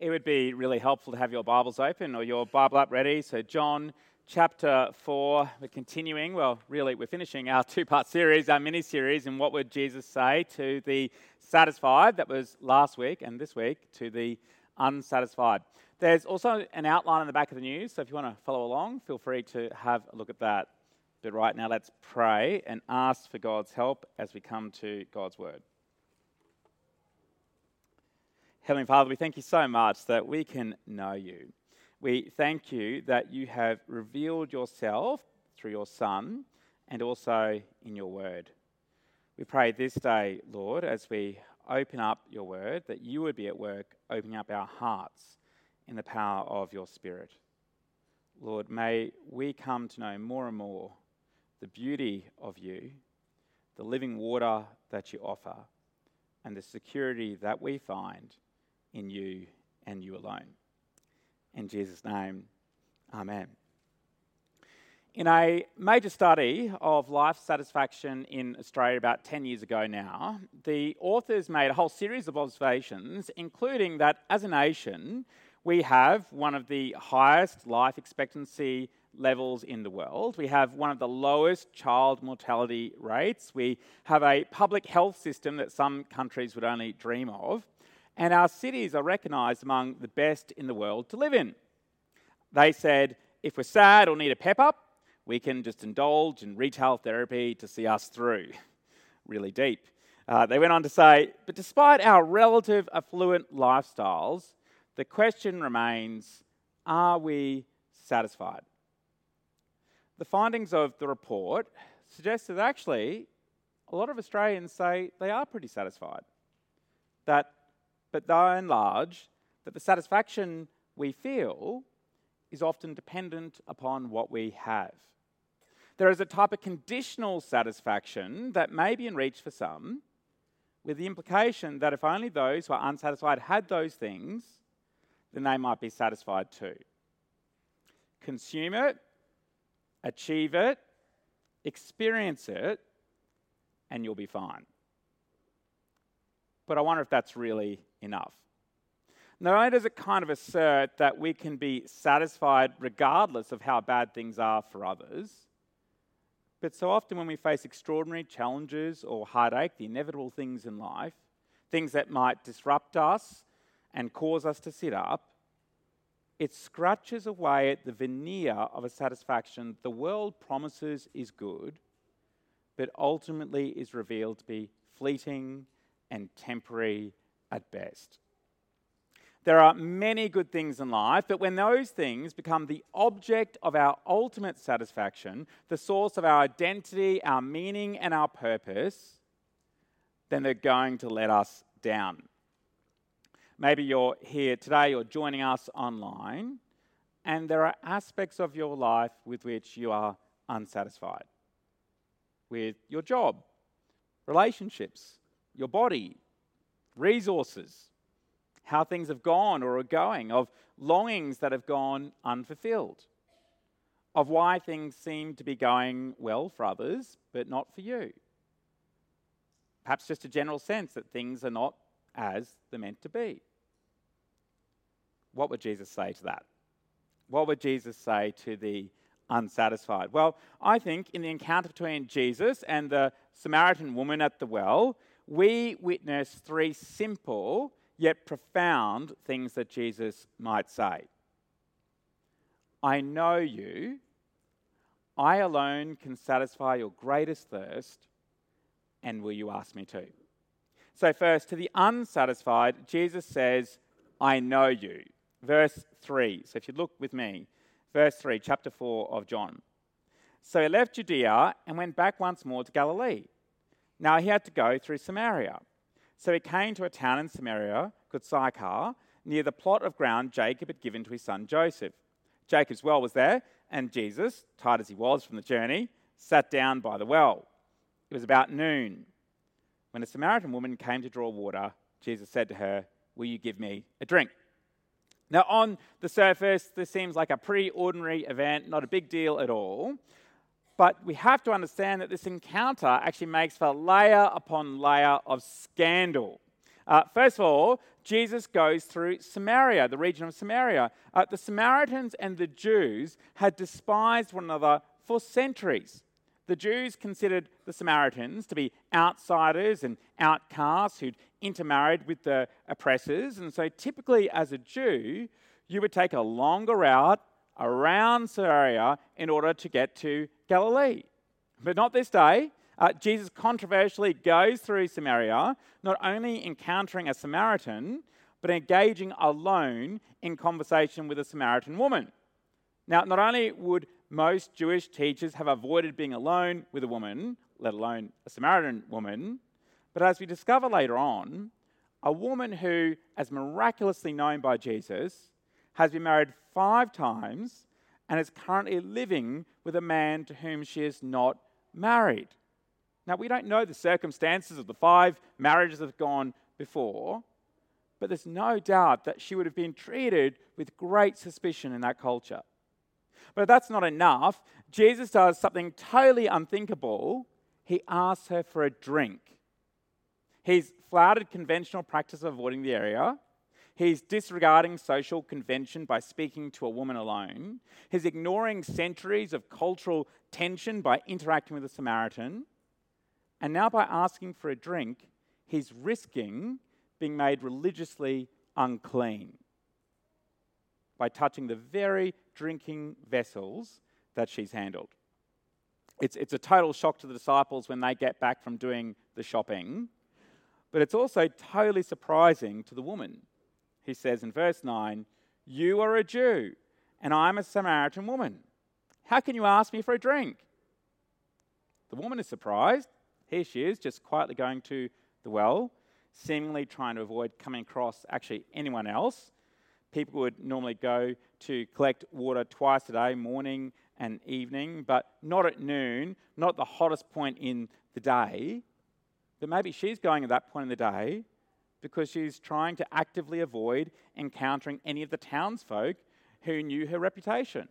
it would be really helpful to have your Bibles open or your Bible app ready. So, John chapter 4, we're continuing, well, really, we're finishing our two part series, our mini series, and what would Jesus say to the satisfied? That was last week, and this week to the unsatisfied. There's also an outline on the back of the news, so if you want to follow along, feel free to have a look at that. But right now, let's pray and ask for God's help as we come to God's word. Heavenly Father, we thank you so much that we can know you. We thank you that you have revealed yourself through your Son and also in your word. We pray this day, Lord, as we open up your word, that you would be at work opening up our hearts in the power of your Spirit. Lord, may we come to know more and more the beauty of you, the living water that you offer, and the security that we find in you and you alone. In Jesus' name, Amen. In a major study of life satisfaction in Australia about 10 years ago now, the authors made a whole series of observations, including that as a nation, we have one of the highest life expectancy levels in the world. We have one of the lowest child mortality rates. We have a public health system that some countries would only dream of and our cities are recognised among the best in the world to live in. They said, if we're sad or need a pep up, we can just indulge in retail therapy to see us through. really deep. Uh, they went on to say, but despite our relative affluent lifestyles, the question remains are we satisfied? The findings of the report suggest that actually a lot of Australians say they are pretty satisfied. That but by and large, that the satisfaction we feel is often dependent upon what we have. There is a type of conditional satisfaction that may be in reach for some, with the implication that if only those who are unsatisfied had those things, then they might be satisfied too. Consume it, achieve it, experience it, and you'll be fine. But I wonder if that's really enough. Not only does it kind of assert that we can be satisfied regardless of how bad things are for others, but so often when we face extraordinary challenges or heartache, the inevitable things in life, things that might disrupt us and cause us to sit up, it scratches away at the veneer of a satisfaction the world promises is good, but ultimately is revealed to be fleeting and temporary at best. There are many good things in life, but when those things become the object of our ultimate satisfaction, the source of our identity, our meaning, and our purpose, then they're going to let us down. Maybe you're here today you're joining us online, and there are aspects of your life with which you are unsatisfied with your job, relationships, your body, resources, how things have gone or are going, of longings that have gone unfulfilled, of why things seem to be going well for others but not for you. Perhaps just a general sense that things are not as they're meant to be. What would Jesus say to that? What would Jesus say to the unsatisfied? Well, I think in the encounter between Jesus and the Samaritan woman at the well, we witness three simple yet profound things that Jesus might say. I know you. I alone can satisfy your greatest thirst, and will you ask me to? So, first, to the unsatisfied, Jesus says, I know you. Verse 3. So, if you look with me, verse 3, chapter 4 of John. So he left Judea and went back once more to Galilee. Now he had to go through Samaria. So he came to a town in Samaria called Sychar, near the plot of ground Jacob had given to his son Joseph. Jacob's well was there, and Jesus, tired as he was from the journey, sat down by the well. It was about noon. When a Samaritan woman came to draw water, Jesus said to her, Will you give me a drink? Now, on the surface, this seems like a pretty ordinary event, not a big deal at all. But we have to understand that this encounter actually makes for layer upon layer of scandal. Uh, first of all, Jesus goes through Samaria, the region of Samaria. Uh, the Samaritans and the Jews had despised one another for centuries. The Jews considered the Samaritans to be outsiders and outcasts who'd intermarried with the oppressors. And so, typically, as a Jew, you would take a longer route around Samaria in order to get to Galilee. But not this day. Uh, Jesus controversially goes through Samaria, not only encountering a Samaritan, but engaging alone in conversation with a Samaritan woman. Now, not only would most Jewish teachers have avoided being alone with a woman, let alone a Samaritan woman, but as we discover later on, a woman who, as miraculously known by Jesus, has been married five times and is currently living with a man to whom she is not married. Now, we don't know the circumstances of the five marriages that have gone before, but there's no doubt that she would have been treated with great suspicion in that culture. But that's not enough, Jesus does something totally unthinkable. He asks her for a drink. He's flouted conventional practice of avoiding the area. He's disregarding social convention by speaking to a woman alone. He's ignoring centuries of cultural tension by interacting with a Samaritan. And now, by asking for a drink, he's risking being made religiously unclean by touching the very drinking vessels that she's handled. It's, it's a total shock to the disciples when they get back from doing the shopping, but it's also totally surprising to the woman he says in verse 9, You are a Jew, and I'm a Samaritan woman. How can you ask me for a drink? The woman is surprised. Here she is, just quietly going to the well, seemingly trying to avoid coming across actually anyone else. People would normally go to collect water twice a day, morning and evening, but not at noon, not the hottest point in the day. But maybe she's going at that point in the day because she's trying to actively avoid encountering any of the townsfolk who knew her reputation.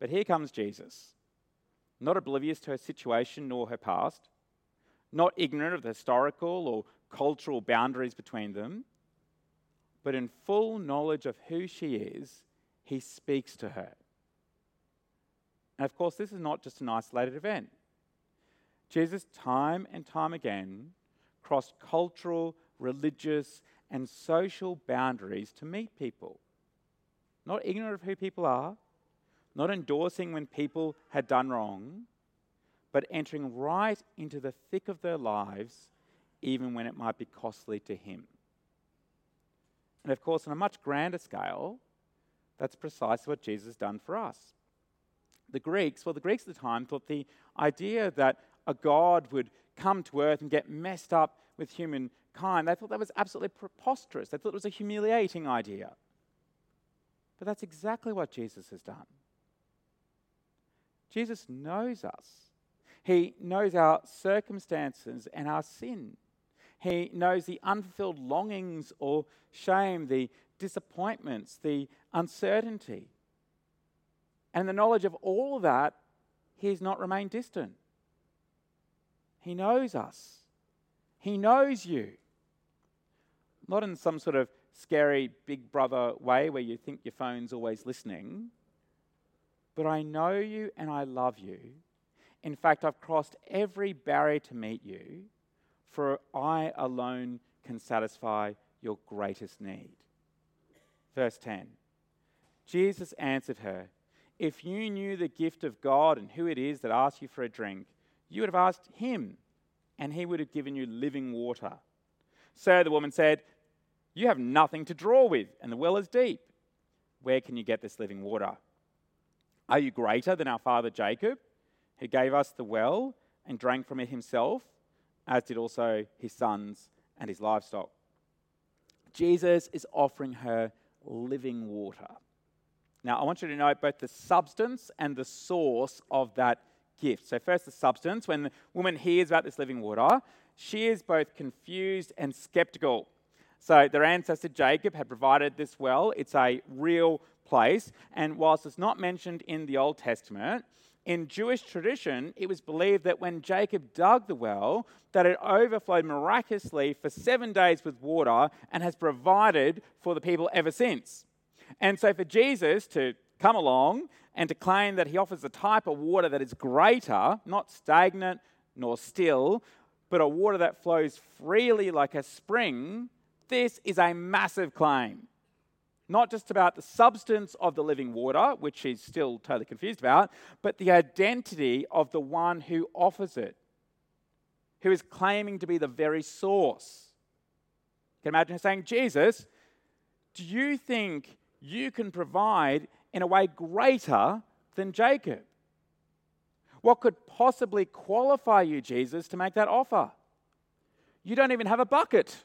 But here comes Jesus, not oblivious to her situation nor her past, not ignorant of the historical or cultural boundaries between them, but in full knowledge of who she is, he speaks to her. And of course, this is not just an isolated event. Jesus, time and time again, cross cultural, religious, and social boundaries to meet people. Not ignorant of who people are, not endorsing when people had done wrong, but entering right into the thick of their lives, even when it might be costly to Him. And of course, on a much grander scale, that's precisely what Jesus has done for us. The Greeks, well, the Greeks at the time thought the idea that a God would come to earth and get messed up with humankind. They thought that was absolutely preposterous. They thought it was a humiliating idea. But that's exactly what Jesus has done. Jesus knows us. He knows our circumstances and our sin. He knows the unfulfilled longings or shame, the disappointments, the uncertainty. And the knowledge of all that, he has not remained distant. He knows us. He knows you. Not in some sort of scary big brother way where you think your phone's always listening, but I know you and I love you. In fact, I've crossed every barrier to meet you, for I alone can satisfy your greatest need. Verse 10 Jesus answered her, If you knew the gift of God and who it is that asks you for a drink, you would have asked him, and he would have given you living water. So the woman said, You have nothing to draw with, and the well is deep. Where can you get this living water? Are you greater than our father Jacob, who gave us the well and drank from it himself, as did also his sons and his livestock? Jesus is offering her living water. Now, I want you to note both the substance and the source of that gift. So, first, the substance. When the woman hears about this living water, she is both confused and skeptical. So, their ancestor Jacob had provided this well. It's a real place. And whilst it's not mentioned in the Old Testament, in Jewish tradition, it was believed that when Jacob dug the well, that it overflowed miraculously for seven days with water and has provided for the people ever since. And so for Jesus to come along and to claim that he offers a type of water that is greater, not stagnant nor still, but a water that flows freely like a spring, this is a massive claim not just about the substance of the living water, which he's still totally confused about, but the identity of the one who offers it, who is claiming to be the very source. You can imagine saying, Jesus, do you think you can provide in a way greater than Jacob? What could possibly qualify you, Jesus, to make that offer? You don't even have a bucket.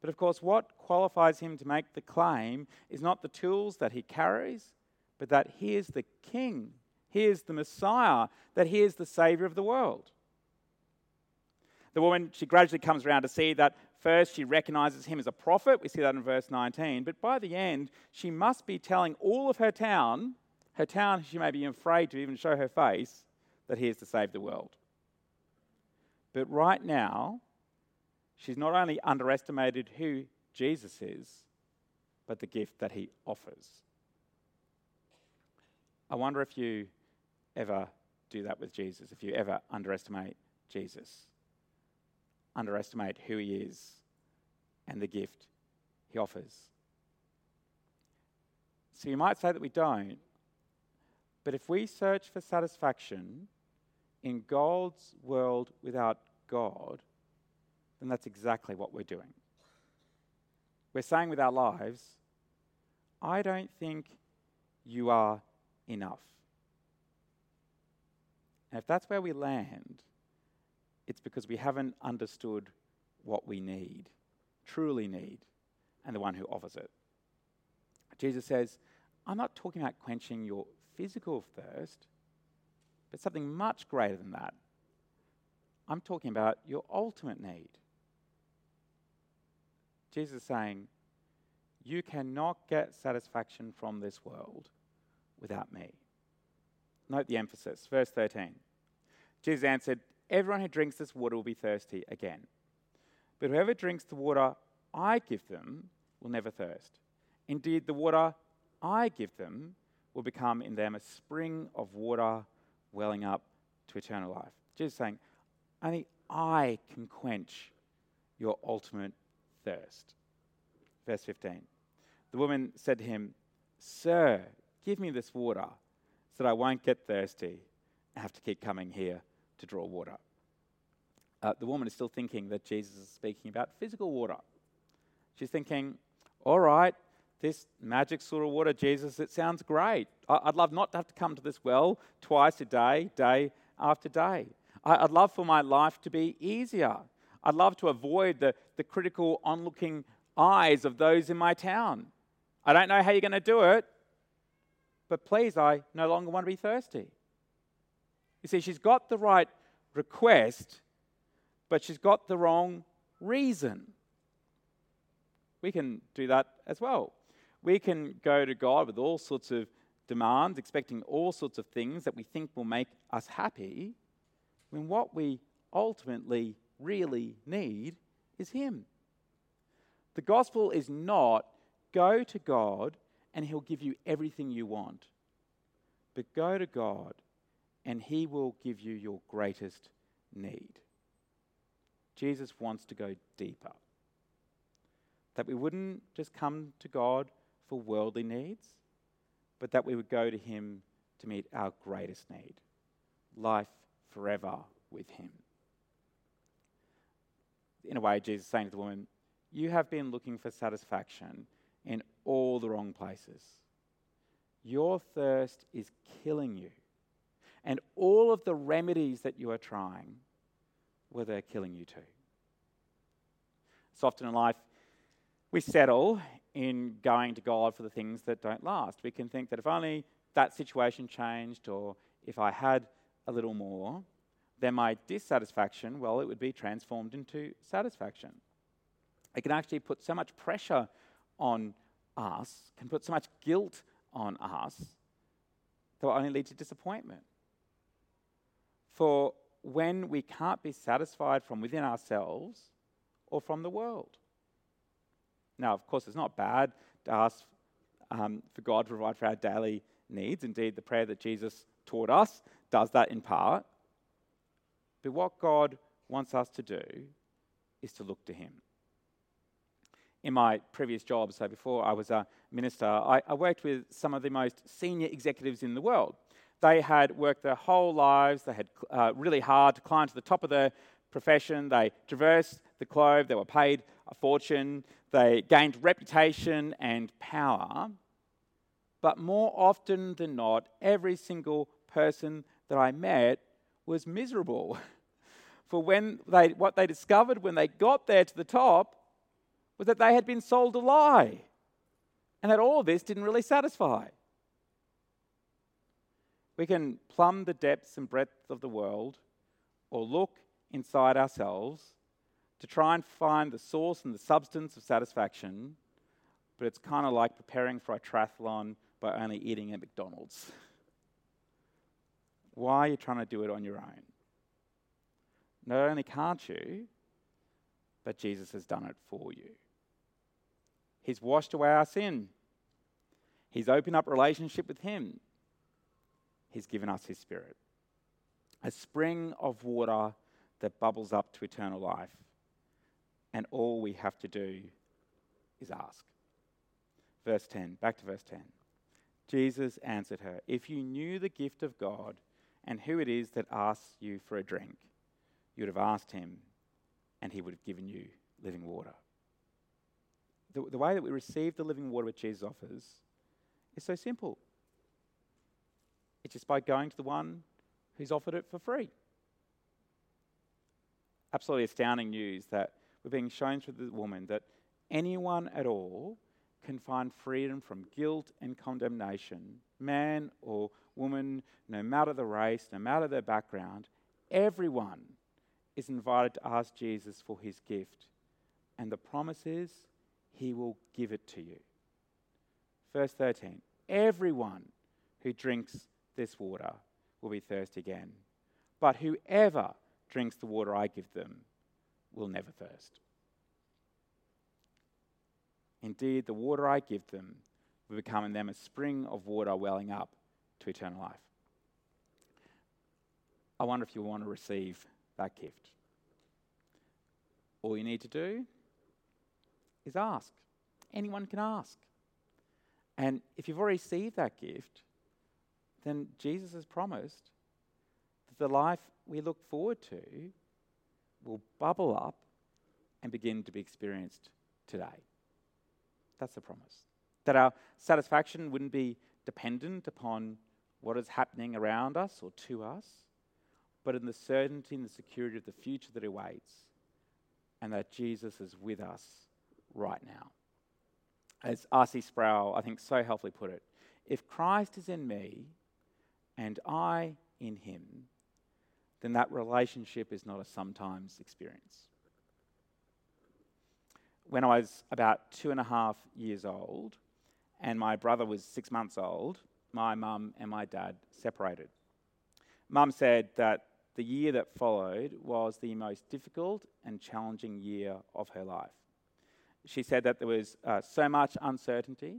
But of course, what qualifies him to make the claim is not the tools that he carries, but that he is the king, he is the Messiah, that he is the Savior of the world. The woman, she gradually comes around to see that first she recognizes him as a prophet. We see that in verse 19. But by the end, she must be telling all of her town, her town she may be afraid to even show her face, that he is to save the world. But right now, she's not only underestimated who Jesus is, but the gift that he offers. I wonder if you ever do that with Jesus, if you ever underestimate Jesus, underestimate who he is and the gift he offers. So you might say that we don't, but if we search for satisfaction in God's world without God, then that's exactly what we're doing. We're saying with our lives, I don't think you are enough. And if that's where we land, it's because we haven't understood what we need, truly need, and the one who offers it. Jesus says, I'm not talking about quenching your physical thirst, but something much greater than that. I'm talking about your ultimate need. Jesus is saying, You cannot get satisfaction from this world without me. Note the emphasis. Verse 13. Jesus answered, Everyone who drinks this water will be thirsty again. But whoever drinks the water I give them will never thirst. Indeed, the water I give them will become in them a spring of water welling up to eternal life. Jesus saying, Only I can quench your ultimate thirst. Verse 15. The woman said to him, Sir, give me this water so that I won't get thirsty and have to keep coming here to draw water. Uh, the woman is still thinking that Jesus is speaking about physical water. She's thinking, all right, this magic sort of water, Jesus, it sounds great. I- would love not to have to come to this well twice a day, day after day. I- I'd love for my life to be easier. I'd love to avoid the, the critical onlooking eyes of those in my town. I don't know how you're going to do it, but please, I no longer want to be thirsty. You see, she's got the right request, but she's got the wrong reason. We can do that as well. We can go to God with all sorts of demands, expecting all sorts of things that we think will make us happy, when what we ultimately really need is Him. The gospel is not go to God and He'll give you everything you want, but go to God and He will give you your greatest need. Jesus wants to go deeper. That we wouldn't just come to God for worldly needs, but that we would go to Him to meet our greatest need life forever with Him in a way, Jesus is saying to the woman, You have been looking for satisfaction in all the wrong places. Your thirst is killing you. And all of the remedies that you are trying, well, they're killing you too. So often in life, we settle in going to God for the things that don't last. We can think that if only that situation changed or if I had a little more, then my dissatisfaction, well, it would be transformed into satisfaction. It can actually put so much pressure on us, can put so much guilt on us, that will only lead to disappointment. For when we can't be satisfied from within ourselves or from the world. Now, of course, it's not bad to ask um, for God to provide for our daily needs. Indeed, the prayer that Jesus taught us does that in part. But what God wants us to do is to look to Him. In my previous job, so before I was a minister, I, I worked with some of the most senior executives in the world. They had worked their whole lives, they had uh, really hard to climb to the top of their profession, they traversed the globe, they were paid a fortune, they gained reputation and power. But more often than not, every single person that I met was miserable. For when they, what they discovered when they got there to the top was that they had been sold a lie and that all of this didn't really satisfy. We can plumb the depths and breadth of the world or look inside ourselves to try and find the source and the substance of satisfaction, but it's kind of like preparing for a triathlon by only eating at McDonald's. Why are you trying to do it on your own? Not only can't you, but Jesus has done it for you. He's washed away our sin. He's opened up relationship with Him. He's given us His Spirit. A spring of water that bubbles up to eternal life. And all we have to do is ask. Verse 10, back to verse 10. Jesus answered her, If you knew the gift of God and who it is that asks you for a drink, you would have asked him, and he would have given you living water. The, the way that we receive the living water which Jesus offers is so simple. It's just by going to the one who's offered it for free. Absolutely astounding news that we're being shown through the woman that anyone at all can find freedom from guilt and condemnation, man or woman, no matter the race, no matter their background, everyone is invited to ask Jesus for his gift. And the promise is he will give it to you. Verse 13 Everyone who drinks this water will be thirsty again, but whoever drinks the water I give them will never thirst. Indeed, the water I give them will become in them a spring of water welling up to eternal life. I wonder if you want to receive that gift. All you need to do is ask. Anyone can ask. And if you've already received that gift, then Jesus has promised that the life we look forward to will bubble up and begin to be experienced today. That's the promise. That our satisfaction wouldn't be dependent upon what is happening around us or to us, but in the certainty and the security of the future that awaits, and that Jesus is with us right now. As R.C. Sproul, I think, so helpfully put it if Christ is in me and I in him, then that relationship is not a sometimes experience. When I was about two and a half years old, and my brother was six months old, my mum and my dad separated. Mum said that the year that followed was the most difficult and challenging year of her life. She said that there was uh, so much uncertainty,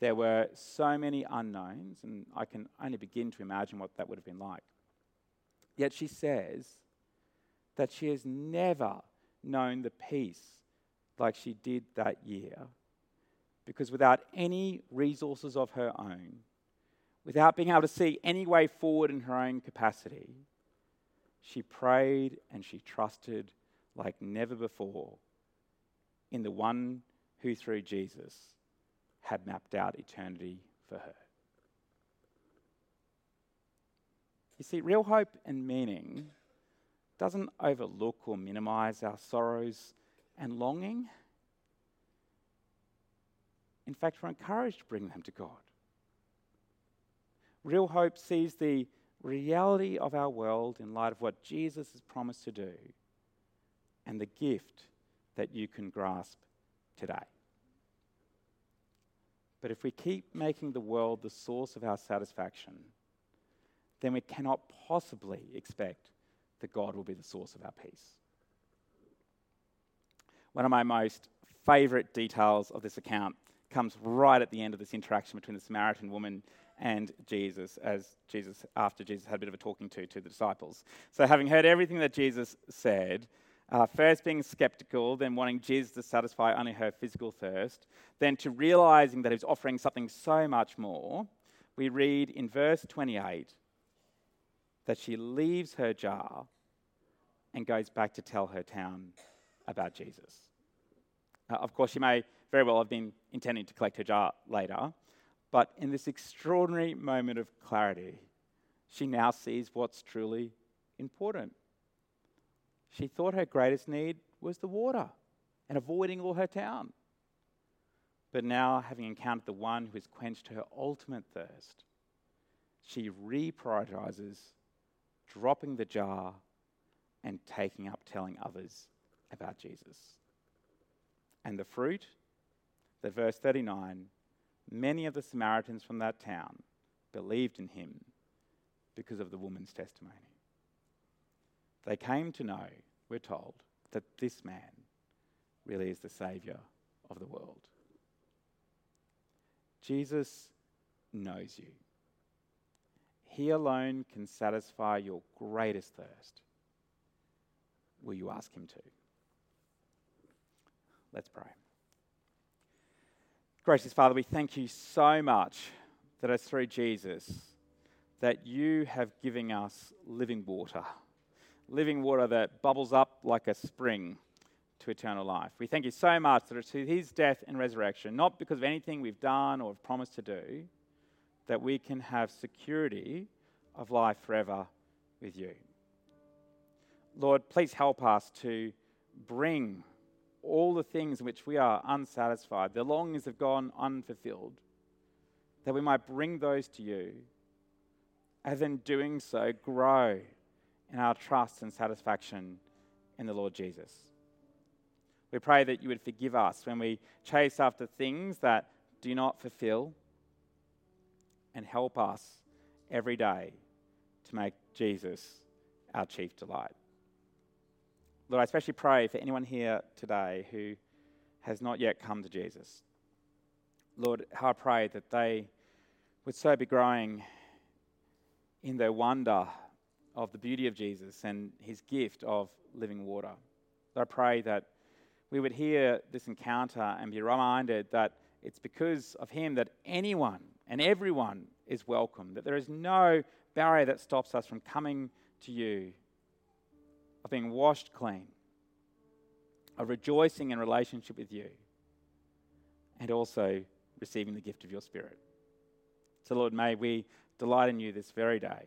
there were so many unknowns, and I can only begin to imagine what that would have been like. Yet she says that she has never known the peace like she did that year because without any resources of her own, without being able to see any way forward in her own capacity, she prayed and she trusted like never before in the one who, through Jesus, had mapped out eternity for her. You see, real hope and meaning doesn't overlook or minimize our sorrows and longing. In fact, we're encouraged to bring them to God. Real hope sees the reality of our world in light of what Jesus has promised to do and the gift that you can grasp today. But if we keep making the world the source of our satisfaction, then we cannot possibly expect that God will be the source of our peace. One of my most favorite details of this account comes right at the end of this interaction between the Samaritan woman and Jesus, as Jesus, after Jesus had a bit of a talking to to the disciples. So, having heard everything that Jesus said, uh, first being skeptical, then wanting Jesus to satisfy only her physical thirst, then to realizing that he was offering something so much more, we read in verse 28 that she leaves her jar and goes back to tell her town about Jesus. Uh, of course, she may very well have been intending to collect her jar later, but in this extraordinary moment of clarity, she now sees what's truly important. She thought her greatest need was the water and avoiding all her town. But now, having encountered the one who has quenched her ultimate thirst, she reprioritizes dropping the jar and taking up telling others about Jesus. And the fruit, the verse 39 many of the Samaritans from that town believed in him because of the woman's testimony. They came to know, we're told, that this man really is the Saviour of the world. Jesus knows you. He alone can satisfy your greatest thirst. Will you ask Him to? Let's pray. Gracious Father, we thank you so much that it's through Jesus that you have given us living water, living water that bubbles up like a spring to eternal life. We thank you so much that it's through his death and resurrection, not because of anything we've done or have promised to do, that we can have security of life forever with you. Lord, please help us to bring all the things in which we are unsatisfied, the longings have gone unfulfilled, that we might bring those to you, and in doing so, grow in our trust and satisfaction in the Lord Jesus. We pray that you would forgive us when we chase after things that do not fulfill and help us every day to make Jesus our chief delight. Lord, I especially pray for anyone here today who has not yet come to Jesus. Lord, how I pray that they would so be growing in their wonder of the beauty of Jesus and his gift of living water. I pray that we would hear this encounter and be reminded that it's because of him that anyone and everyone is welcome, that there is no barrier that stops us from coming to you of being washed clean, of rejoicing in relationship with you, and also receiving the gift of your Spirit. So, Lord, may we delight in you this very day.